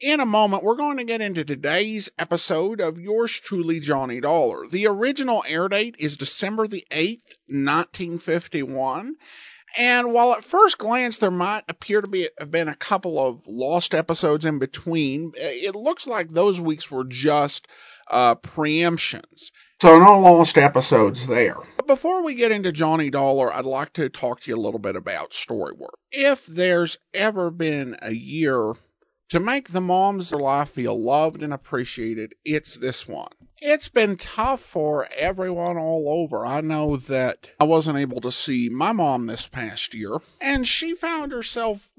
In a moment, we're going to get into today's episode of yours truly, Johnny Dollar. The original air date is December the 8th, 1951. And while at first glance there might appear to be have been a couple of lost episodes in between, it looks like those weeks were just uh, preemptions. So no lost episodes there. But before we get into Johnny Dollar, I'd like to talk to you a little bit about Storyworth. If there's ever been a year to make the moms of life feel loved and appreciated, it's this one. It's been tough for everyone all over. I know that I wasn't able to see my mom this past year, and she found herself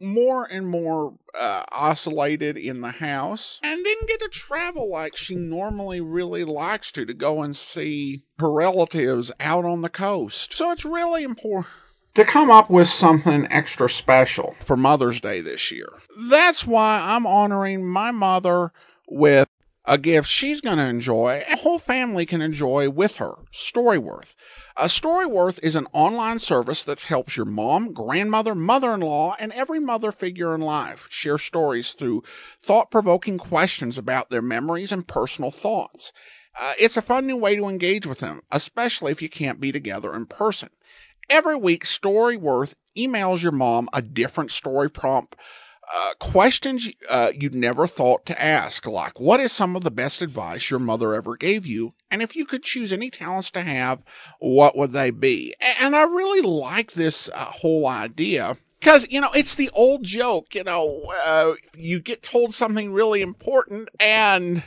more and more uh, isolated in the house and didn't get to travel like she normally really likes to, to go and see her relatives out on the coast. So it's really important to come up with something extra special for Mother's Day this year. That's why I'm honoring my mother with a gift she's going to enjoy, a whole family can enjoy with her Storyworth. A Storyworth is an online service that helps your mom, grandmother, mother in law, and every mother figure in life share stories through thought provoking questions about their memories and personal thoughts. Uh, it's a fun new way to engage with them, especially if you can't be together in person. Every week, Storyworth emails your mom a different story prompt. Uh, questions uh, you'd never thought to ask, like what is some of the best advice your mother ever gave you? And if you could choose any talents to have, what would they be? And I really like this uh, whole idea because you know it's the old joke. You know, uh, you get told something really important, and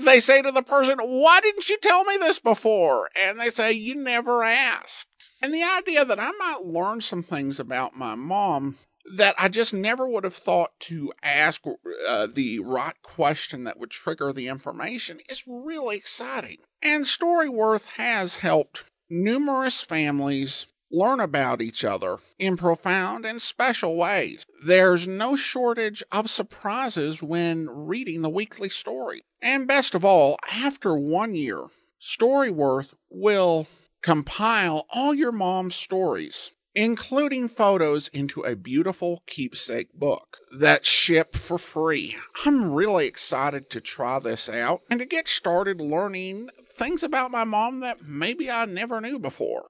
they say to the person, "Why didn't you tell me this before?" And they say, "You never asked." And the idea that I might learn some things about my mom that I just never would have thought to ask uh, the right question that would trigger the information is really exciting. And Storyworth has helped numerous families learn about each other in profound and special ways. There's no shortage of surprises when reading the weekly story. And best of all, after one year, Storyworth will compile all your mom's stories, including photos, into a beautiful keepsake book that's shipped for free. I'm really excited to try this out and to get started learning things about my mom that maybe I never knew before.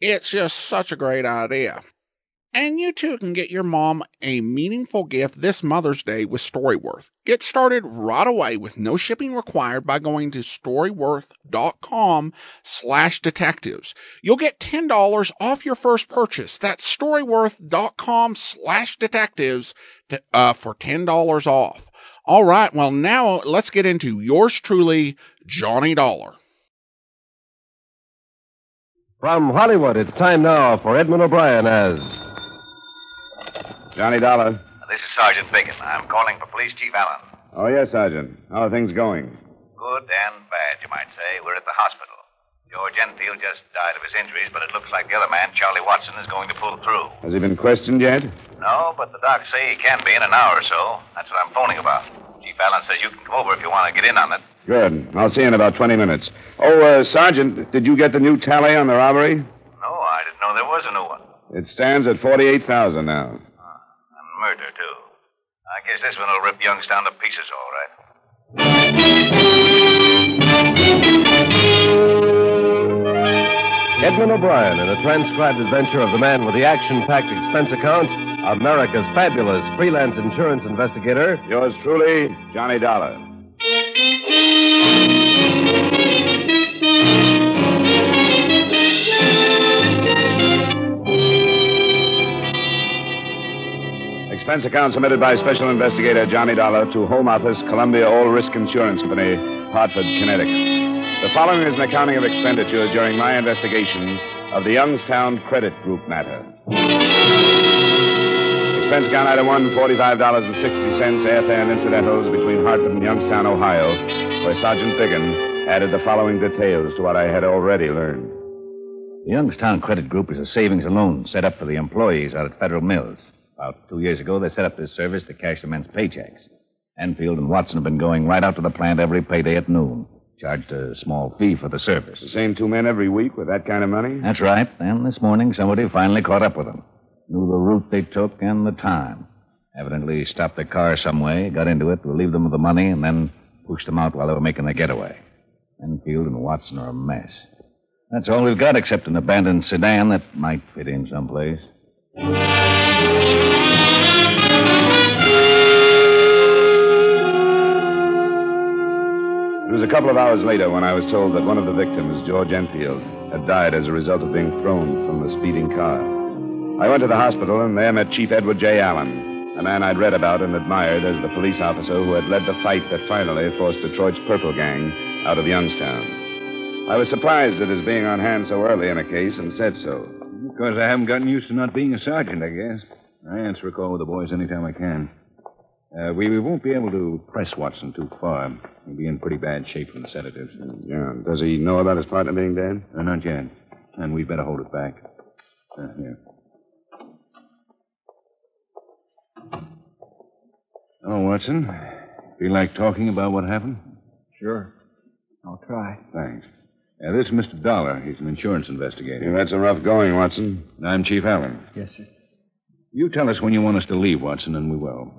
It's just such a great idea. And you too can get your mom a meaningful gift this Mother's Day with Storyworth. Get started right away with no shipping required by going to storyworth.com slash detectives. You'll get $10 off your first purchase. That's storyworth.com slash detectives uh, for $10 off. All right. Well, now let's get into yours truly, Johnny Dollar. From Hollywood, it's time now for Edmund O'Brien as Johnny Dollar. This is Sergeant Bacon. I'm calling for Police Chief Allen. Oh, yes, Sergeant. How are things going? Good and bad, you might say. We're at the hospital. George Enfield just died of his injuries, but it looks like the other man, Charlie Watson, is going to pull through. Has he been questioned yet? No, but the docs say he can be in an hour or so. That's what I'm phoning about. Chief Allen says you can come over if you want to get in on it. Good. I'll see you in about 20 minutes. Oh, uh, Sergeant, did you get the new tally on the robbery? No, I didn't know there was a new one. It stands at 48,000 now. And murder, too. I guess this one will rip Youngstown to pieces, all right. Edmund O'Brien in a transcribed adventure of the man with the action packed expense account, America's fabulous freelance insurance investigator. Yours truly, Johnny Dollar. Expense account submitted by Special Investigator Johnny Dollar to Home Office, Columbia All Risk Insurance Company, Hartford, Connecticut. The following is an accounting of expenditures during my investigation of the Youngstown Credit Group matter. Expense account item one, $45.60 airfare and incidentals between Hartford and Youngstown, Ohio, where Sergeant Biggin added the following details to what I had already learned. The Youngstown Credit Group is a savings and loan set up for the employees out at Federal Mills. About two years ago, they set up this service to cash the men's paychecks. Enfield and Watson have been going right out to the plant every payday at noon. Charged a small fee for the service. The same two men every week with that kind of money? That's right. And this morning, somebody finally caught up with them. Knew the route they took and the time. Evidently stopped their car some way, got into it, relieved them of the money, and then pushed them out while they were making their getaway. Enfield and Watson are a mess. That's all we've got except an abandoned sedan that might fit in someplace. It was a couple of hours later when I was told that one of the victims, George Enfield, had died as a result of being thrown from the speeding car. I went to the hospital and there met Chief Edward J. Allen, a man I'd read about and admired as the police officer who had led the fight that finally forced Detroit's Purple Gang out of Youngstown. I was surprised at his being on hand so early in a case and said so. Because I haven't gotten used to not being a sergeant, I guess. I answer a call with the boys anytime I can. Uh, we, we won't be able to press Watson too far. He'll be in pretty bad shape from the sedatives. Yeah. Does he know about his partner being dead? Uh, not yet. And we'd better hold it back. Uh, here. Oh, Watson. Feel like talking about what happened? Sure. I'll try. Thanks. Uh, this is Mr. Dollar. He's an insurance investigator. You've had some rough going, Watson. I'm Chief Allen. Yes, sir. You tell us when you want us to leave, Watson, and we will.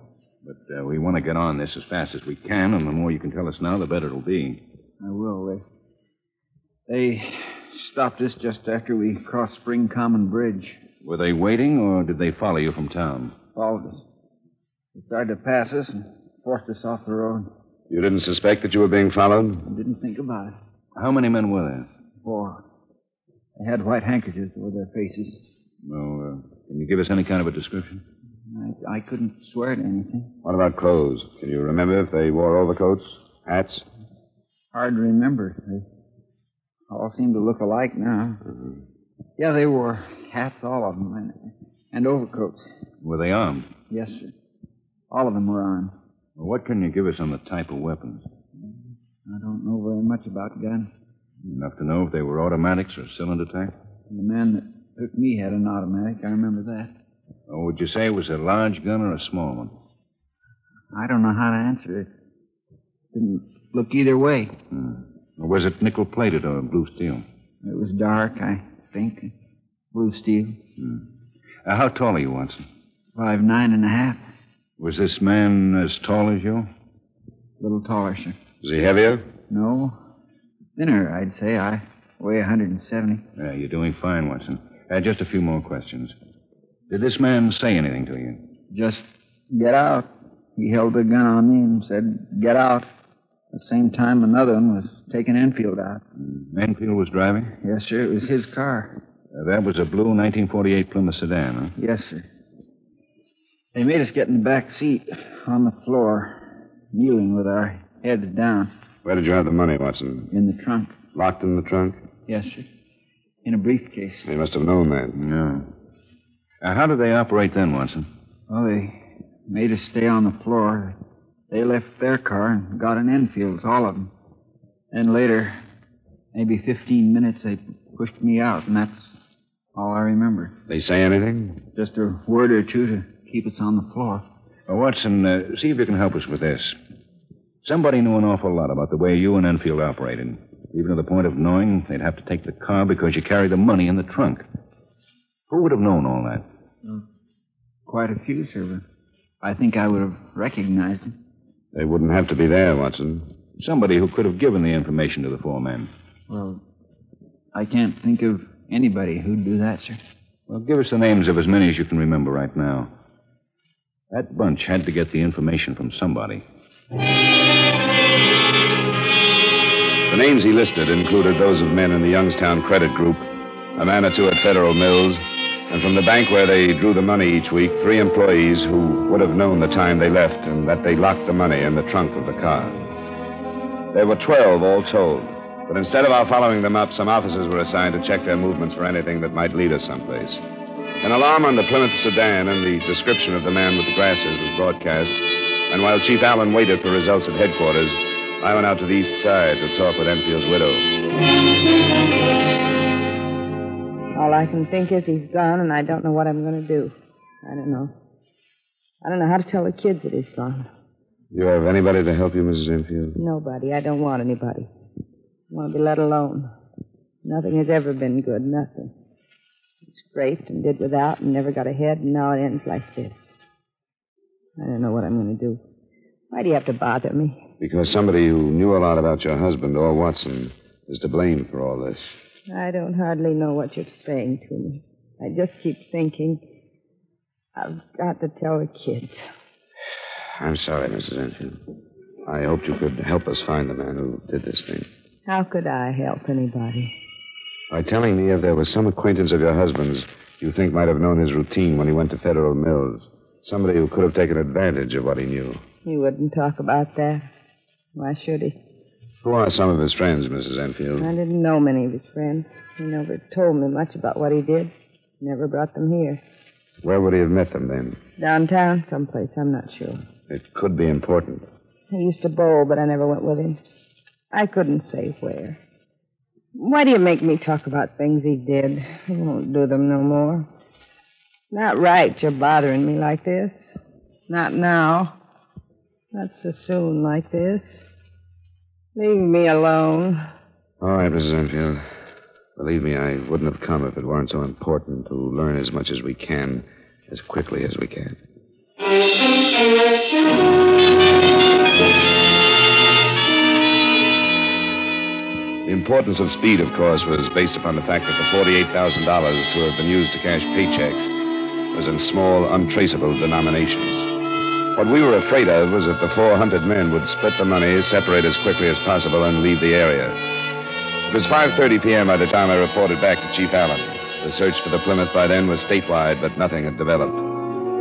But uh, we want to get on this as fast as we can, and the more you can tell us now, the better it'll be. I will. They, they stopped us just after we crossed Spring Common Bridge. Were they waiting, or did they follow you from town? Followed us. They started to pass us and forced us off the road. You didn't suspect that you were being followed? I didn't think about it. How many men were there? Four. They had white handkerchiefs over their faces. Well, uh, can you give us any kind of a description? I, I couldn't swear to anything. What about clothes? Can you remember if they wore overcoats, hats? Hard to remember. They all seem to look alike now. Mm-hmm. Yeah, they wore hats, all of them, and, and overcoats. Were they armed? Yes, sir. All of them were armed. Well, what can you give us on the type of weapons? I don't know very much about guns. Enough to know if they were automatics or cylinder type? The man that took me had an automatic. I remember that. Or would you say it was a large gun or a small one? I don't know how to answer it. Didn't look either way. Hmm. Or was it nickel plated or blue steel? It was dark, I think. Blue steel. Hmm. Uh, how tall are you, Watson? Five nine and a half. Was this man as tall as you? A little taller, sir. Was he heavier? No. Thinner, I'd say. I weigh 170. Yeah, you're doing fine, Watson. Uh, just a few more questions. Did this man say anything to you? Just get out. He held the gun on me and said, get out. At the same time, another one was taking Enfield out. Mm. Enfield was driving? Yes, sir. It was his car. Uh, that was a blue 1948 Plymouth sedan, huh? Yes, sir. They made us get in the back seat on the floor, kneeling with our heads down. Where did you have the money, Watson? In the trunk. Locked in the trunk? Yes, sir. In a briefcase. They must have known that. Yeah. Uh, how did they operate then, Watson? Well, they made us stay on the floor. They left their car and got in Enfield's, all of them. Then later, maybe 15 minutes, they pushed me out, and that's all I remember. They say anything? Just a word or two to keep us on the floor. Uh, Watson, uh, see if you can help us with this. Somebody knew an awful lot about the way you and Enfield operated, even to the point of knowing they'd have to take the car because you carried the money in the trunk. Who would have known all that? Well, quite a few, sir, but I think I would have recognized him. They wouldn't have to be there, Watson. Somebody who could have given the information to the four men. Well, I can't think of anybody who'd do that, sir. Well, give us the names of as many as you can remember right now. That bunch had to get the information from somebody. The names he listed included those of men in the Youngstown Credit Group, a man or two at Federal Mills, and from the bank where they drew the money each week, three employees who would have known the time they left and that they locked the money in the trunk of the car. There were 12 all told, but instead of our following them up, some officers were assigned to check their movements for anything that might lead us someplace. An alarm on the Plymouth sedan and the description of the man with the glasses was broadcast. And while Chief Allen waited for results at headquarters, I went out to the east side to talk with Enfield's widow. All I can think is he's gone, and I don't know what I'm going to do. I don't know. I don't know how to tell the kids that he's gone. You have anybody to help you, Mrs. Enfield? Nobody. I don't want anybody. I want to be let alone. Nothing has ever been good. Nothing. Scraped and did without and never got ahead, and now it ends like this. I don't know what I'm going to do. Why do you have to bother me? Because somebody who knew a lot about your husband, or Watson, is to blame for all this. I don't hardly know what you're saying to me. I just keep thinking, I've got to tell the kids. I'm sorry, Mrs. Enfield. I hoped you could help us find the man who did this thing. How could I help anybody? By telling me if there was some acquaintance of your husband's you think might have known his routine when he went to Federal Mills. Somebody who could have taken advantage of what he knew. He wouldn't talk about that. Why should he? Who are some of his friends, Mrs. Enfield? I didn't know many of his friends. He never told me much about what he did. Never brought them here. Where would he have met them then? Downtown, someplace. I'm not sure. It could be important. He used to bowl, but I never went with him. I couldn't say where. Why do you make me talk about things he did? I won't do them no more. Not right you're bothering me like this. Not now. Not so soon like this. Leave me alone. All right, Mrs. Enfield. Believe me, I wouldn't have come if it weren't so important to learn as much as we can, as quickly as we can. The importance of speed, of course, was based upon the fact that the $48,000 to have been used to cash paychecks was in small, untraceable denominations. What we were afraid of was that the four hunted men would split the money, separate as quickly as possible, and leave the area. It was 5.30 p.m. by the time I reported back to Chief Allen. The search for the Plymouth by then was statewide, but nothing had developed.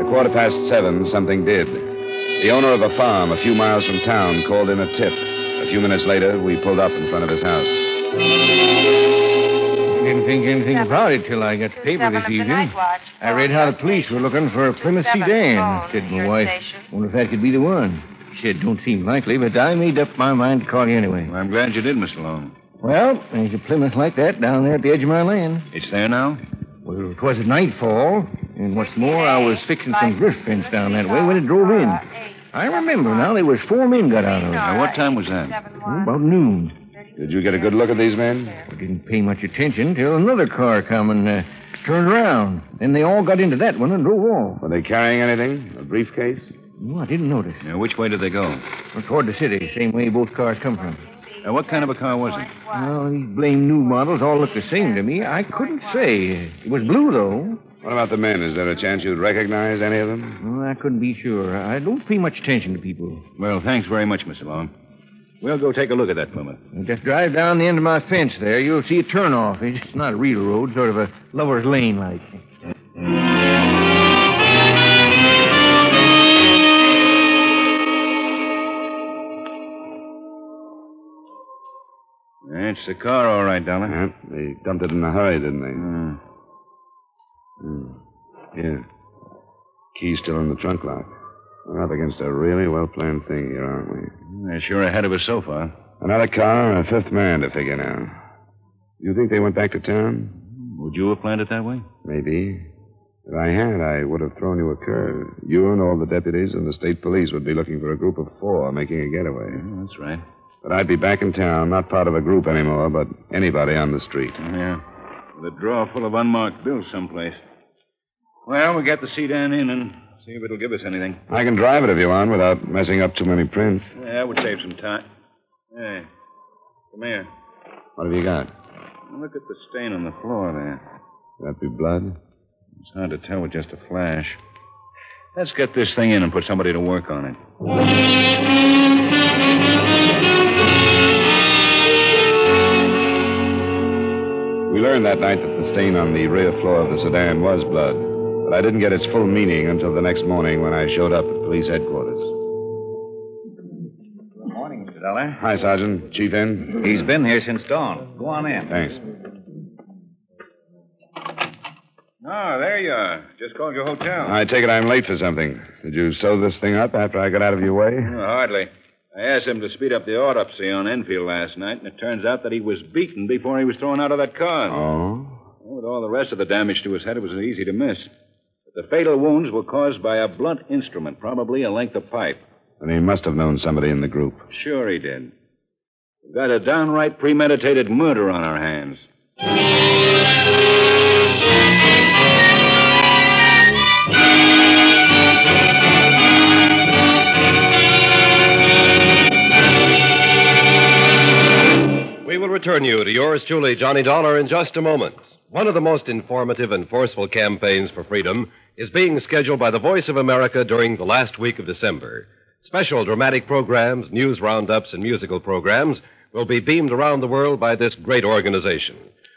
At quarter past seven, something did. The owner of a farm a few miles from town called in a tip. A few minutes later, we pulled up in front of his house. Didn't think anything about it till I got the paper this evening. I read how the police were looking for a Plymouth sedan. Said to my wife, wonder if that could be the one. She said, don't seem likely, but I made up my mind to call you anyway. Well, I'm glad you did, Mr. Long. Well, there's a Plymouth like that down there at the edge of my land. It's there now? Well, it was at nightfall, and what's more, I was fixing some drift fence down that way when it drove in. I remember now there was four men got out of it. Now, what time was that? About noon. Did you get a good look at these men? I didn't pay much attention till another car come and uh, turned around. Then they all got into that one and drove off. Were they carrying anything? A briefcase? No, I didn't notice. Now, which way did they go? Well, toward the city, same way both cars come from. Now, what kind of a car was it? Well, these blame new models all look the same to me. I couldn't say. It was blue, though. What about the men? Is there a chance you'd recognize any of them? Well, I couldn't be sure. I don't pay much attention to people. Well, thanks very much, Mr. Long. We'll go take a look at that Plymouth. Just drive down the end of my fence there. You'll see a turnoff. It's not a real road, sort of a lover's lane like. That's the car, all right, Dollar. Yeah, they dumped it in a hurry, didn't they? Hmm. Hmm. Yeah. Key's still in the trunk lock. We're up against a really well planned thing here, aren't we? They're sure ahead of us so far. Another car and a fifth man to figure now. You think they went back to town? Would you have planned it that way? Maybe. If I had, I would have thrown you a curve. You and all the deputies and the state police would be looking for a group of four making a getaway. Yeah, that's right. But I'd be back in town, not part of a group anymore, but anybody on the street. Oh, yeah. With a drawer full of unmarked bills someplace. Well, we got the sedan in and see if it'll give us anything. I can drive it if you want without messing up too many prints. Yeah, that would save some time. Hey, come here. What have you got? Look at the stain on the floor there. Could that be blood? It's hard to tell with just a flash. Let's get this thing in and put somebody to work on it. We learned that night that the stain on the rear floor of the sedan was blood, but I didn't get its full meaning until the next morning when I showed up at police headquarters. Good morning, Mr. Dollar. Hi, Sergeant. Chief in? He's been here since dawn. Go on in. Thanks. Oh, there you are. Just called your hotel. I take it I'm late for something. Did you sew this thing up after I got out of your way? Oh, hardly. I asked him to speed up the autopsy on Enfield last night, and it turns out that he was beaten before he was thrown out of that car. Oh? Well, with all the rest of the damage to his head, it was easy to miss. But the fatal wounds were caused by a blunt instrument, probably a length of pipe. Then he must have known somebody in the group. Sure he did. We've got a downright premeditated murder on our hands. We will return you to yours truly, Johnny Dollar, in just a moment. One of the most informative and forceful campaigns for freedom is being scheduled by the Voice of America during the last week of December. Special dramatic programs, news roundups, and musical programs will be beamed around the world by this great organization.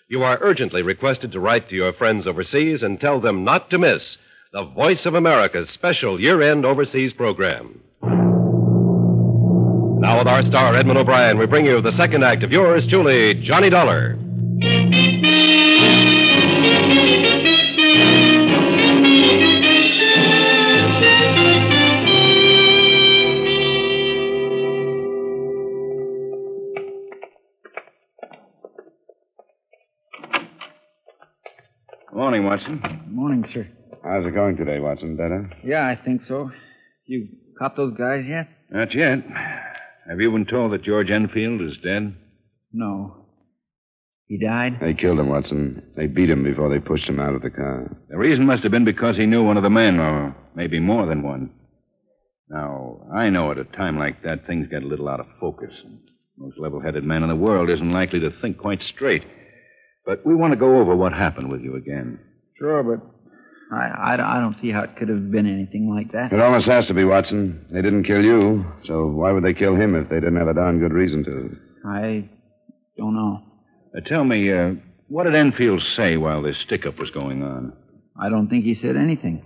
You are urgently requested to write to your friends overseas and tell them not to miss the Voice of America's special year end overseas program. Now, with our star, Edmund O'Brien, we bring you the second act of yours truly, Johnny Dollar. Morning, Watson. Good Morning, sir. How's it going today, Watson? Better? Yeah, I think so. You caught those guys yet? Not yet. Have you been told that George Enfield is dead? No. He died? They killed him, Watson. They beat him before they pushed him out of the car. The reason must have been because he knew one of the men, or maybe more than one. Now, I know at a time like that, things get a little out of focus. And most level headed man in the world isn't likely to think quite straight. But we want to go over what happened with you again. Sure, but I, I, I don't see how it could have been anything like that. It almost has to be, Watson. They didn't kill you, so why would they kill him if they didn't have a darn good reason to? I don't know. Uh, tell me, uh, what did Enfield say while this stick up was going on? I don't think he said anything.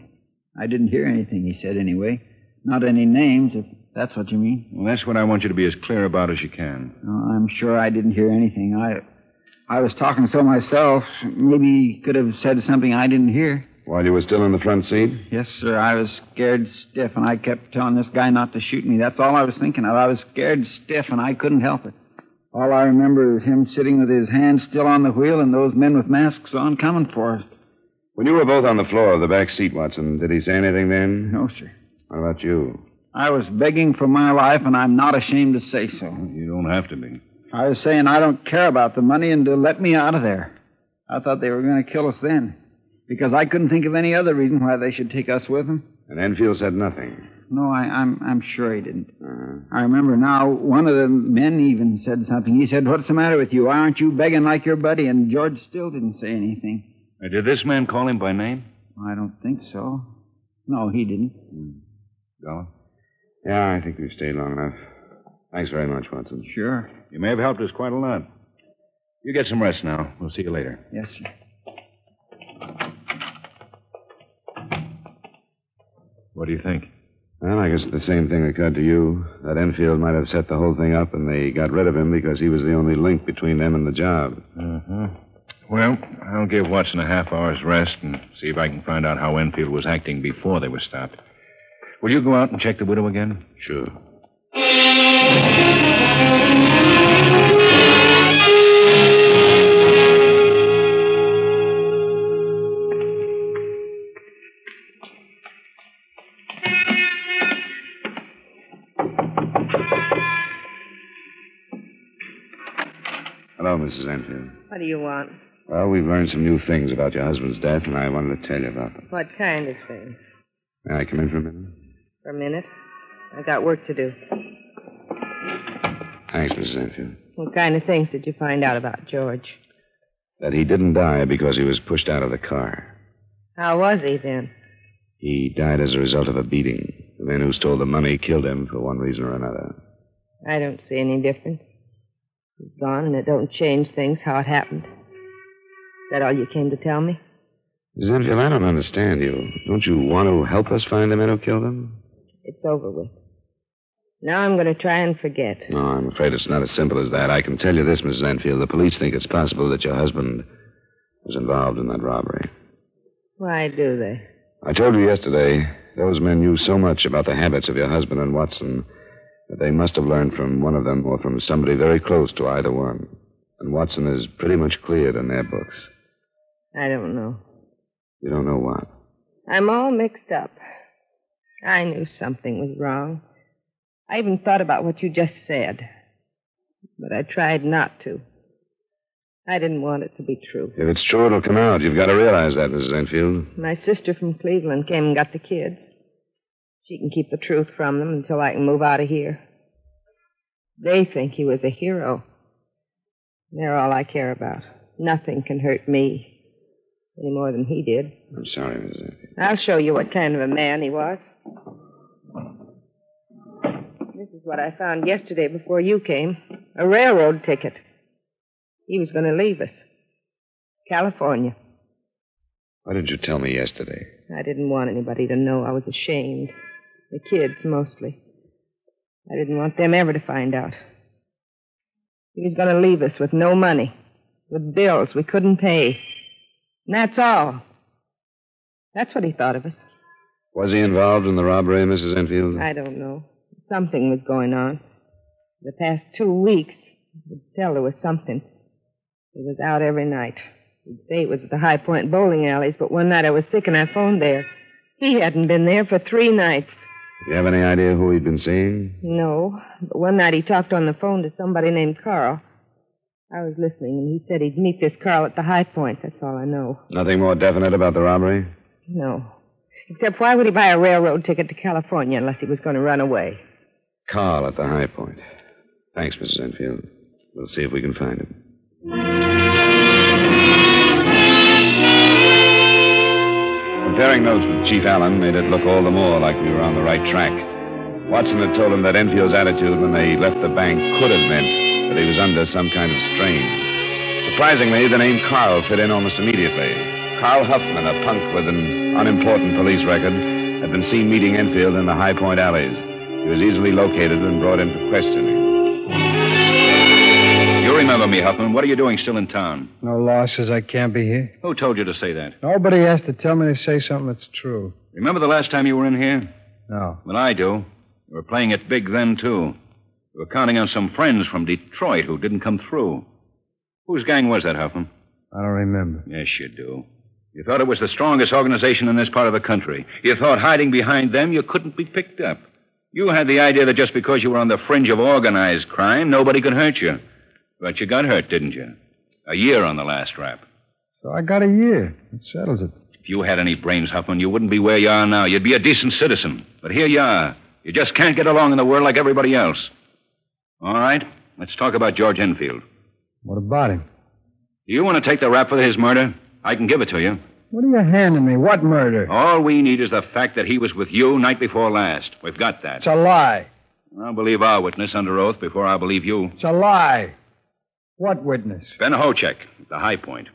I didn't hear anything he said anyway. Not any names, if that's what you mean. Well, that's what I want you to be as clear about as you can. Oh, I'm sure I didn't hear anything. I I was talking so myself. Maybe he could have said something I didn't hear. While you were still in the front seat? Yes, sir. I was scared stiff, and I kept telling this guy not to shoot me. That's all I was thinking of. I was scared stiff, and I couldn't help it. All I remember is him sitting with his hands still on the wheel and those men with masks on coming for us. When you were both on the floor of the back seat, Watson, did he say anything then? No, sir. What about you? I was begging for my life, and I'm not ashamed to say so. You don't have to be. I was saying I don't care about the money and to let me out of there. I thought they were going to kill us then, because I couldn't think of any other reason why they should take us with them. And Enfield said nothing. No, I, I'm I'm sure he didn't. I remember now. One of the men even said something. He said, "What's the matter with you? Why aren't you begging like your buddy?" And George still didn't say anything. Uh, did this man call him by name? I don't think so. No, he didn't. Dollar? Yeah, I think we've stayed long enough. Thanks very much, Watson. Sure. You may have helped us quite a lot. You get some rest now. We'll see you later. Yes, sir. What do you think? Well, I guess the same thing occurred to you. That Enfield might have set the whole thing up, and they got rid of him because he was the only link between them and the job. Uh-huh. Well, I'll give Watson a half hour's rest and see if I can find out how Enfield was acting before they were stopped. Will you go out and check the widow again? Sure. Hello, Mrs. Enfield. What do you want? Well, we've learned some new things about your husband's death, and I wanted to tell you about them. What kind of things? May I come in for a minute? For a minute. I got work to do. Thanks, Mrs. Enfield. What kind of things did you find out about George? That he didn't die because he was pushed out of the car. How was he then? He died as a result of a beating. The men who stole the money killed him for one reason or another. I don't see any difference. He's gone, and it don't change things how it happened. Is that all you came to tell me? Mrs. Enfield, I don't understand you. Don't you want to help us find the men who killed him? It's over with. Now I'm going to try and forget. No, I'm afraid it's not as simple as that. I can tell you this, Mrs. Enfield. The police think it's possible that your husband was involved in that robbery. Why do they? I told you yesterday, those men knew so much about the habits of your husband and Watson that they must have learned from one of them or from somebody very close to either one. And Watson is pretty much cleared in their books. I don't know. You don't know what? I'm all mixed up. I knew something was wrong. I even thought about what you just said. But I tried not to. I didn't want it to be true. If it's true, it'll come out. You've got to realize that, Mrs. Enfield. My sister from Cleveland came and got the kids. She can keep the truth from them until I can move out of here. They think he was a hero. They're all I care about. Nothing can hurt me any more than he did. I'm sorry, Mrs. Enfield. I'll show you what kind of a man he was. This is what I found yesterday before you came a railroad ticket. He was going to leave us. California. Why didn't you tell me yesterday? I didn't want anybody to know I was ashamed. The kids, mostly. I didn't want them ever to find out. He was going to leave us with no money, with bills we couldn't pay. And that's all. That's what he thought of us. Was he involved in the robbery, Mrs. Enfield? I don't know. Something was going on. The past two weeks, I could tell there was something. He was out every night. He'd say it was at the High Point bowling alleys, but one night I was sick and I phoned there. He hadn't been there for three nights. Do you have any idea who he'd been seeing? No, but one night he talked on the phone to somebody named Carl. I was listening, and he said he'd meet this Carl at the High Point. That's all I know. Nothing more definite about the robbery? No. Except why would he buy a railroad ticket to California unless he was going to run away? Carl at the High Point. Thanks, Mrs. Enfield. We'll see if we can find him. Comparing notes with Chief Allen made it look all the more like we were on the right track. Watson had told him that Enfield's attitude when they left the bank could have meant that he was under some kind of strain. Surprisingly, the name Carl fit in almost immediately. Carl Huffman, a punk with an unimportant police record, had been seen meeting Enfield in the High Point alleys. He was easily located and brought in for questioning. You remember me, Huffman. What are you doing still in town? No law says I can't be here. Who told you to say that? Nobody has to tell me to say something that's true. Remember the last time you were in here? No. Well, I do. You were playing it big then, too. You were counting on some friends from Detroit who didn't come through. Whose gang was that, Huffman? I don't remember. Yes, you do. You thought it was the strongest organization in this part of the country. You thought hiding behind them you couldn't be picked up. You had the idea that just because you were on the fringe of organized crime, nobody could hurt you. But you got hurt, didn't you? A year on the last rap. So I got a year. It settles it. If you had any brains, Huffman, you wouldn't be where you are now. You'd be a decent citizen. But here you are. You just can't get along in the world like everybody else. All right, let's talk about George Enfield. What about him? Do you want to take the rap for his murder? I can give it to you. What are you handing me? What murder? All we need is the fact that he was with you night before last. We've got that. It's a lie. I'll believe our witness under oath before I believe you. It's a lie. What witness? Ben Hochek, the High Point.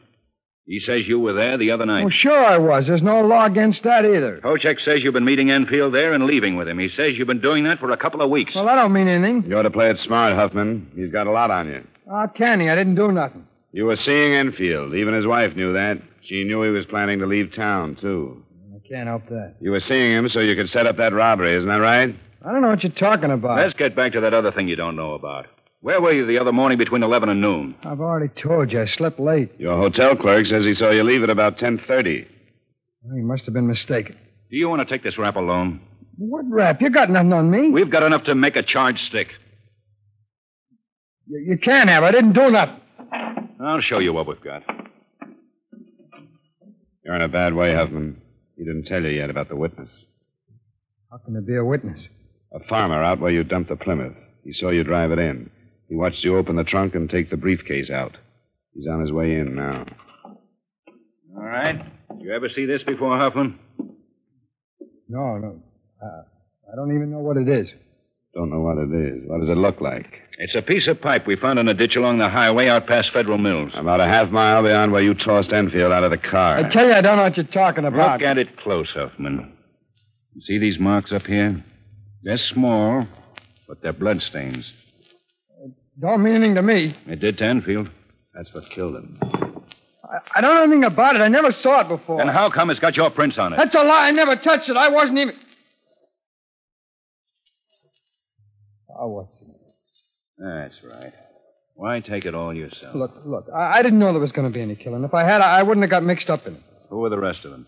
He says you were there the other night. Well, sure I was. There's no law against that either. Hochek says you've been meeting Enfield there and leaving with him. He says you've been doing that for a couple of weeks. Well, that don't mean anything. You ought to play it smart, Huffman. He's got a lot on you. How can he? I didn't do nothing. You were seeing Enfield. Even his wife knew that. She knew he was planning to leave town, too. I can't help that. You were seeing him so you could set up that robbery, isn't that right? I don't know what you're talking about. Let's get back to that other thing you don't know about. Where were you the other morning between 11 and noon? I've already told you. I slept late. Your hotel clerk says he saw you leave at about 10.30. Well, he must have been mistaken. Do you want to take this rap alone? What rap? You got nothing on me. We've got enough to make a charge stick. You, you can't have. I didn't do nothing. I'll show you what we've got. You're in a bad way, Huffman. He didn't tell you yet about the witness. How can there be a witness? A farmer out where you dumped the Plymouth. He saw you drive it in. He watched you open the trunk and take the briefcase out. He's on his way in now. All right. Did You ever see this before, Huffman? No, no. Uh, I don't even know what it is. Don't know what it is. What does it look like? It's a piece of pipe we found in a ditch along the highway out past Federal Mills. About a half mile beyond where you tossed Enfield out of the car. I tell you, I don't know what you're talking about. Look at it close, Huffman. See these marks up here? They're small, but they're bloodstains. Don't mean anything to me. It did to Enfield. That's what killed him. I don't know anything about it. I never saw it before. And how come it's got your prints on it? That's a lie. I never touched it. I wasn't even. Oh? That's right. Why take it all yourself? Look, look. I, I didn't know there was going to be any killing. If I had, I, I wouldn't have got mixed up in it. Who were the rest of them?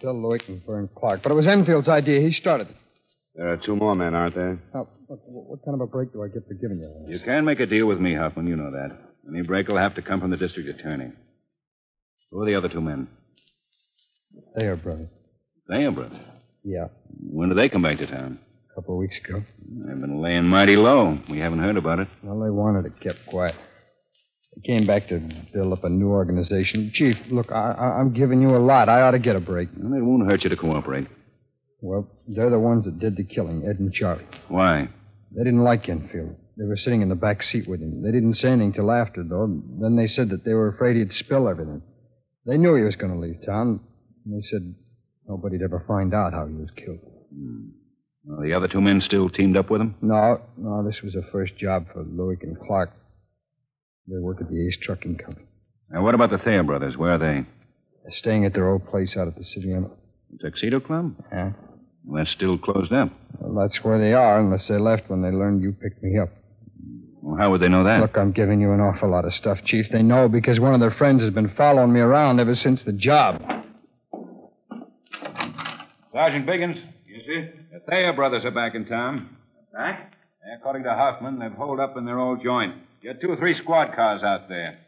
Bill Lewick and Vern Clark. But it was Enfield's idea. He started it. There are two more men, aren't there? Now, what, what kind of a break do I get for giving you all You can make a deal with me, Huffman. You know that. Any break will have to come from the district attorney. Who are the other two men? They are brothers. They are brothers. Yeah, When do they come back to town? A couple of weeks ago. They've been laying mighty low. We haven't heard about it. Well, they wanted it kept quiet. They came back to build up a new organization. Chief, look, I, I, I'm giving you a lot. I ought to get a break. Well, it won't hurt you to cooperate. Well, they're the ones that did the killing, Ed and Charlie. Why? They didn't like Enfield. They were sitting in the back seat with him. They didn't say anything till after, though. Then they said that they were afraid he'd spill everything. They knew he was going to leave town. And they said nobody'd ever find out how he was killed. Hmm. Well, the other two men still teamed up with him? No, no, this was a first job for Lewick and Clark. They work at the Ace Trucking Company. Now, what about the Thayer brothers? Where are they? They're staying at their old place out at the city limit. The Tuxedo Club? Yeah. Well, that's still closed up. Well, that's where they are, unless they left when they learned you picked me up. Well, how would they know that? Look, I'm giving you an awful lot of stuff, Chief. They know because one of their friends has been following me around ever since the job. Sergeant Biggins, see? The Thayer brothers are back in town. Back? According to Huffman, they've holed up in their old joint. Get two or three squad cars out there.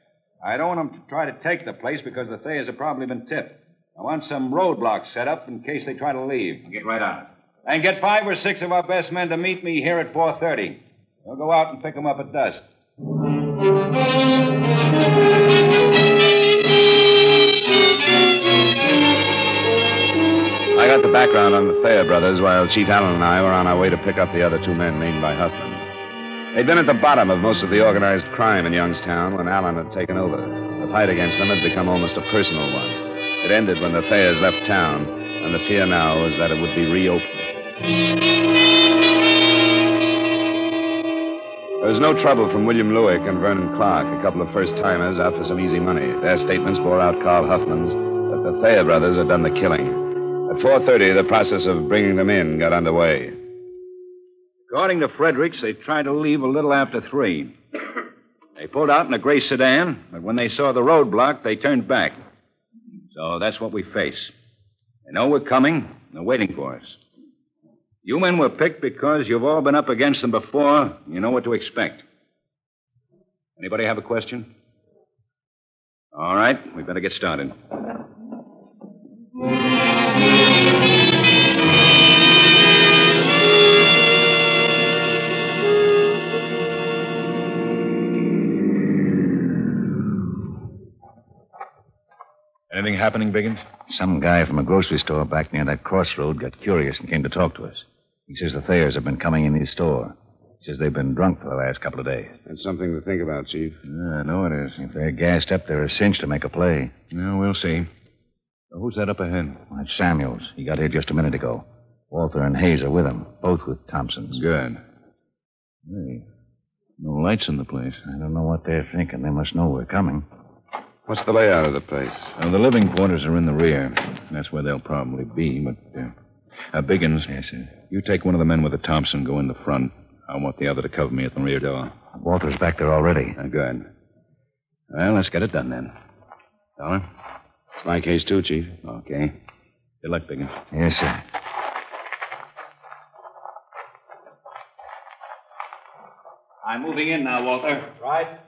I don't want them to try to take the place because the Thayers have probably been tipped. I want some roadblocks set up in case they try to leave. Get right on it. And get five or six of our best men to meet me here at 4.30. We'll go out and pick them up at dusk. Background on the Thayer brothers while Chief Allen and I were on our way to pick up the other two men named by Huffman. They'd been at the bottom of most of the organized crime in Youngstown when Allen had taken over. The fight against them had become almost a personal one. It ended when the Thayers left town, and the fear now was that it would be reopened. There was no trouble from William Lewick and Vernon Clark, a couple of first timers out for some easy money. Their statements bore out Carl Huffman's that the Thayer brothers had done the killing. At 4.30, the process of bringing them in got underway. According to Fredericks, they tried to leave a little after three. They pulled out in a gray sedan, but when they saw the roadblock, they turned back. So that's what we face. They know we're coming. They're waiting for us. You men were picked because you've all been up against them before. You know what to expect. Anybody have a question? All right, we better get started. Anything happening, Biggins? Some guy from a grocery store back near that crossroad got curious and came to talk to us. He says the Thayers have been coming in his store. He says they've been drunk for the last couple of days. That's something to think about, Chief. Yeah, I know it is. If they're gassed up, they're a cinch to make a play. Yeah, we'll see. So who's that up ahead? That's Samuels. He got here just a minute ago. Walter and Hayes are with him, both with Thompson's. Good. Hey, no lights in the place. I don't know what they're thinking. They must know we're coming. What's the layout of the place? Now, the living quarters are in the rear. That's where they'll probably be, but. Uh, uh, Biggins. Yes, sir. You take one of the men with the Thompson, go in the front. I want the other to cover me at the rear door. Walter's back there already. Uh, good. Well, let's get it done then. Dollar? It's my case, too, Chief. Okay. Good luck, Biggins. Yes, sir. I'm moving in now, Walter. Right.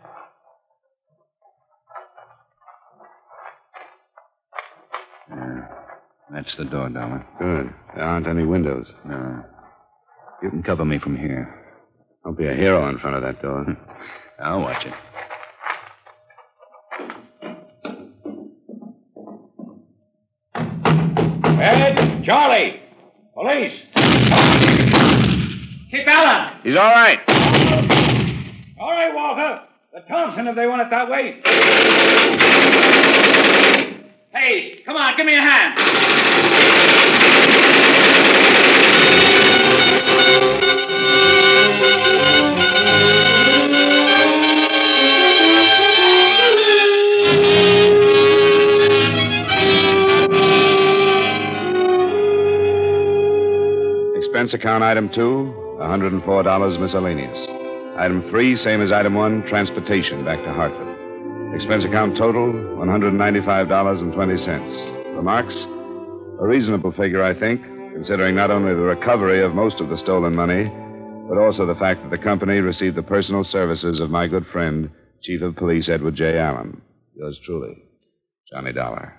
Yeah. That's the door, Dollar. Good. There aren't any windows. No. You can cover me from here. Don't be a hero in front of that door. I'll watch it. Ed, Charlie, police. Keep Allen. He's all right. All right, Walter. The Thompson, if they want it that way. Hey, come on, give me a hand. Expense account item two, $104 miscellaneous. Item three, same as item one, transportation back to Hartford. Expense account total, $195.20. Remarks? A reasonable figure, I think, considering not only the recovery of most of the stolen money, but also the fact that the company received the personal services of my good friend, Chief of Police Edward J. Allen. Yours truly, Johnny Dollar.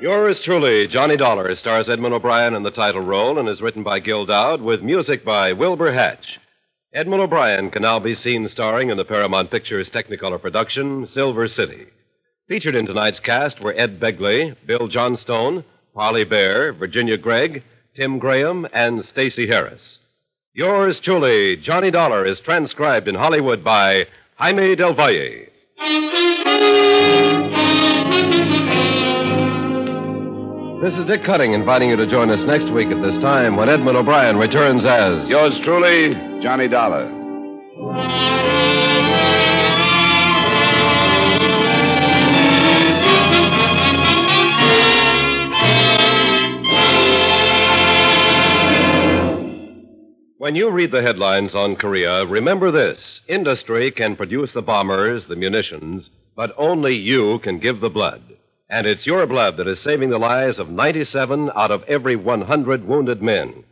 Yours truly, Johnny Dollar, stars Edmond O'Brien in the title role and is written by Gil Doud with music by Wilbur Hatch. Edmond O'Brien can now be seen starring in the Paramount Pictures Technicolor production, Silver City. Featured in tonight's cast were Ed Begley, Bill Johnstone, Parley Baer, Virginia Gregg, Tim Graham, and Stacy Harris. Yours truly, Johnny Dollar, is transcribed in Hollywood by Jaime Del Valle. This is Dick Cutting inviting you to join us next week at this time when Edmond O'Brien returns as. Yours truly, Johnny Dollar. When you read the headlines on Korea, remember this industry can produce the bombers, the munitions, but only you can give the blood. And it's your blood that is saving the lives of 97 out of every 100 wounded men.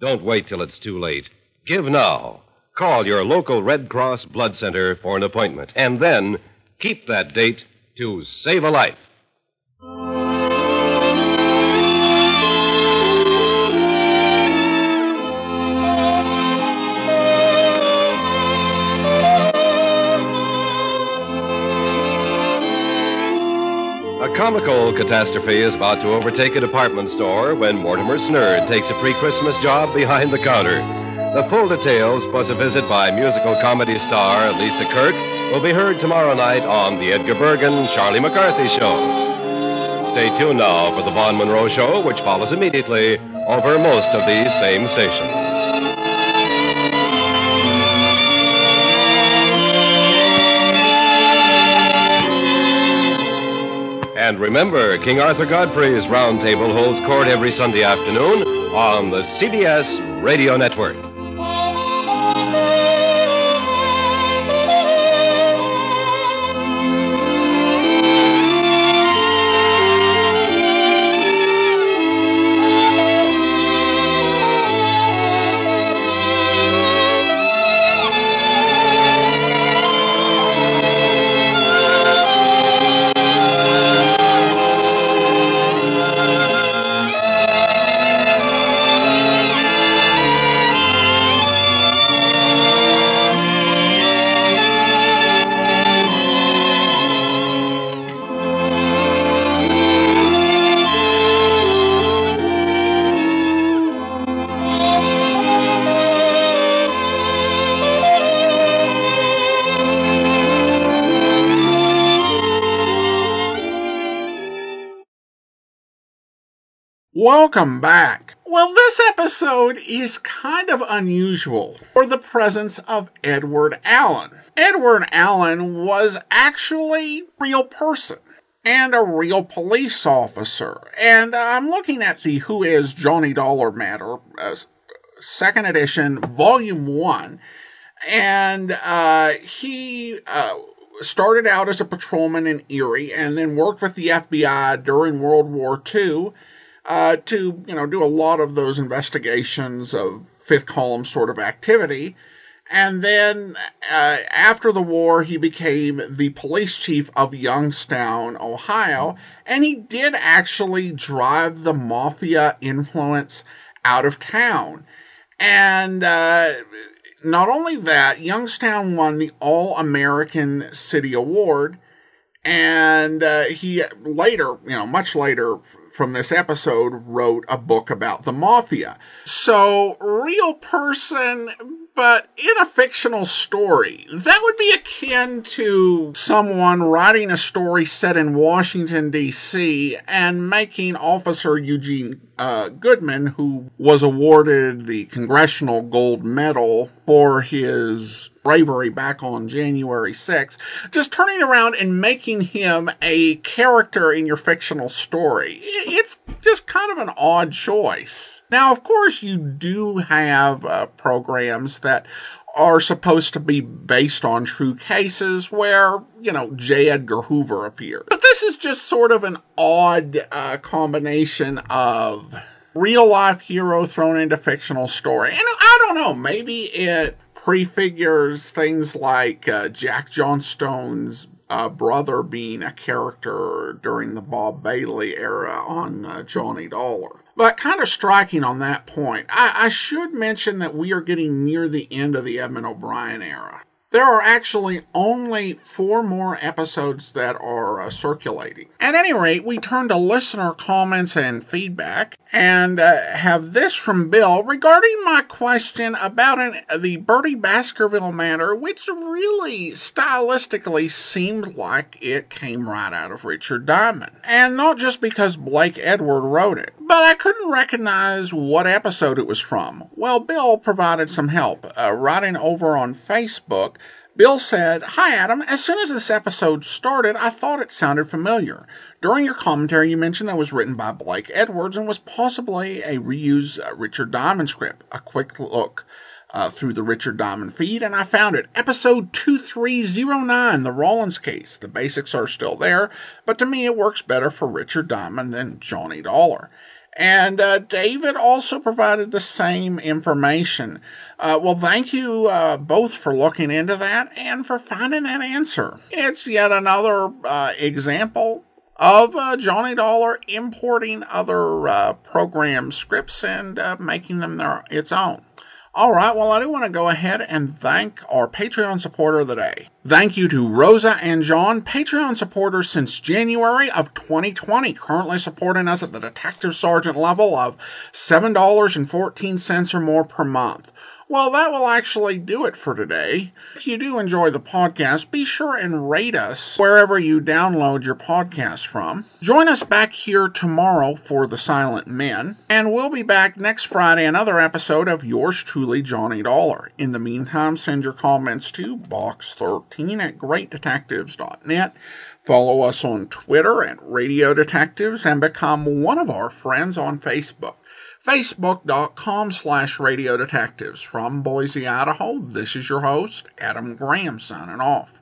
Don't wait till it's too late. Give now. Call your local Red Cross Blood Center for an appointment. And then keep that date to save a life. Comical catastrophe is about to overtake a department store when Mortimer Snerd takes a pre Christmas job behind the counter. The full details, plus a visit by musical comedy star Lisa Kirk, will be heard tomorrow night on The Edgar Bergen Charlie McCarthy Show. Stay tuned now for The Vaughn Monroe Show, which follows immediately over most of these same stations. And remember, King Arthur Godfrey's Roundtable holds court every Sunday afternoon on the CBS Radio Network. Welcome back. Well, this episode is kind of unusual for the presence of Edward Allen. Edward Allen was actually a real person and a real police officer. And I'm looking at the Who is Johnny Dollar Matter, uh, second edition, volume one. And uh, he uh, started out as a patrolman in Erie and then worked with the FBI during World War II uh, to you know do a lot of those investigations of fifth column sort of activity. And then uh, after the war, he became the police chief of Youngstown, Ohio, and he did actually drive the mafia influence out of town. And uh, not only that, Youngstown won the All American City Award. And uh, he later, you know, much later, from this episode wrote a book about the mafia. So, real person, but in a fictional story. That would be akin to someone writing a story set in Washington, D.C., and making Officer Eugene uh, Goodman, who was awarded the Congressional Gold Medal for his bravery back on January 6th, just turning around and making him a character in your fictional story. It's just kind of an odd choice. Now, of course, you do have uh, programs that are supposed to be based on true cases where, you know, J. Edgar Hoover appeared. But this is just sort of an odd uh, combination of real life hero thrown into fictional story. And I don't know, maybe it prefigures things like uh, Jack Johnstone's uh, brother being a character during the Bob Bailey era on uh, Johnny Dollar. But kind of striking on that point, I, I should mention that we are getting near the end of the Edmond O'Brien era. There are actually only four more episodes that are uh, circulating. At any rate, we turn to listener comments and feedback and uh, have this from Bill regarding my question about an, the Bertie Baskerville matter, which really stylistically seemed like it came right out of Richard Diamond. And not just because Blake Edward wrote it, but I couldn't recognize what episode it was from. Well, Bill provided some help, uh, writing over on Facebook Bill said, Hi, Adam. As soon as this episode started, I thought it sounded familiar. During your commentary, you mentioned that was written by Blake Edwards and was possibly a reused uh, Richard Diamond script. A quick look uh, through the Richard Diamond feed, and I found it. Episode 2309, The Rawlins Case. The basics are still there, but to me, it works better for Richard Diamond than Johnny Dollar. And uh, David also provided the same information. Uh, well, thank you uh, both for looking into that and for finding that answer. It's yet another uh, example of uh, Johnny Dollar importing other uh, program scripts and making them their its own. All right, well, I do want to go ahead and thank our Patreon supporter of the day. Thank you to Rosa and John, Patreon supporters since January of 2020, currently supporting us at the Detective Sergeant level of $7.14 or more per month. Well, that will actually do it for today. If you do enjoy the podcast, be sure and rate us wherever you download your podcast from. Join us back here tomorrow for The Silent Men, and we'll be back next Friday, another episode of yours truly, Johnny Dollar. In the meantime, send your comments to box13 at greatdetectives.net. Follow us on Twitter at Radio Detectives and become one of our friends on Facebook facebook.com slash radio detectives. From Boise, Idaho, this is your host, Adam Graham, signing off.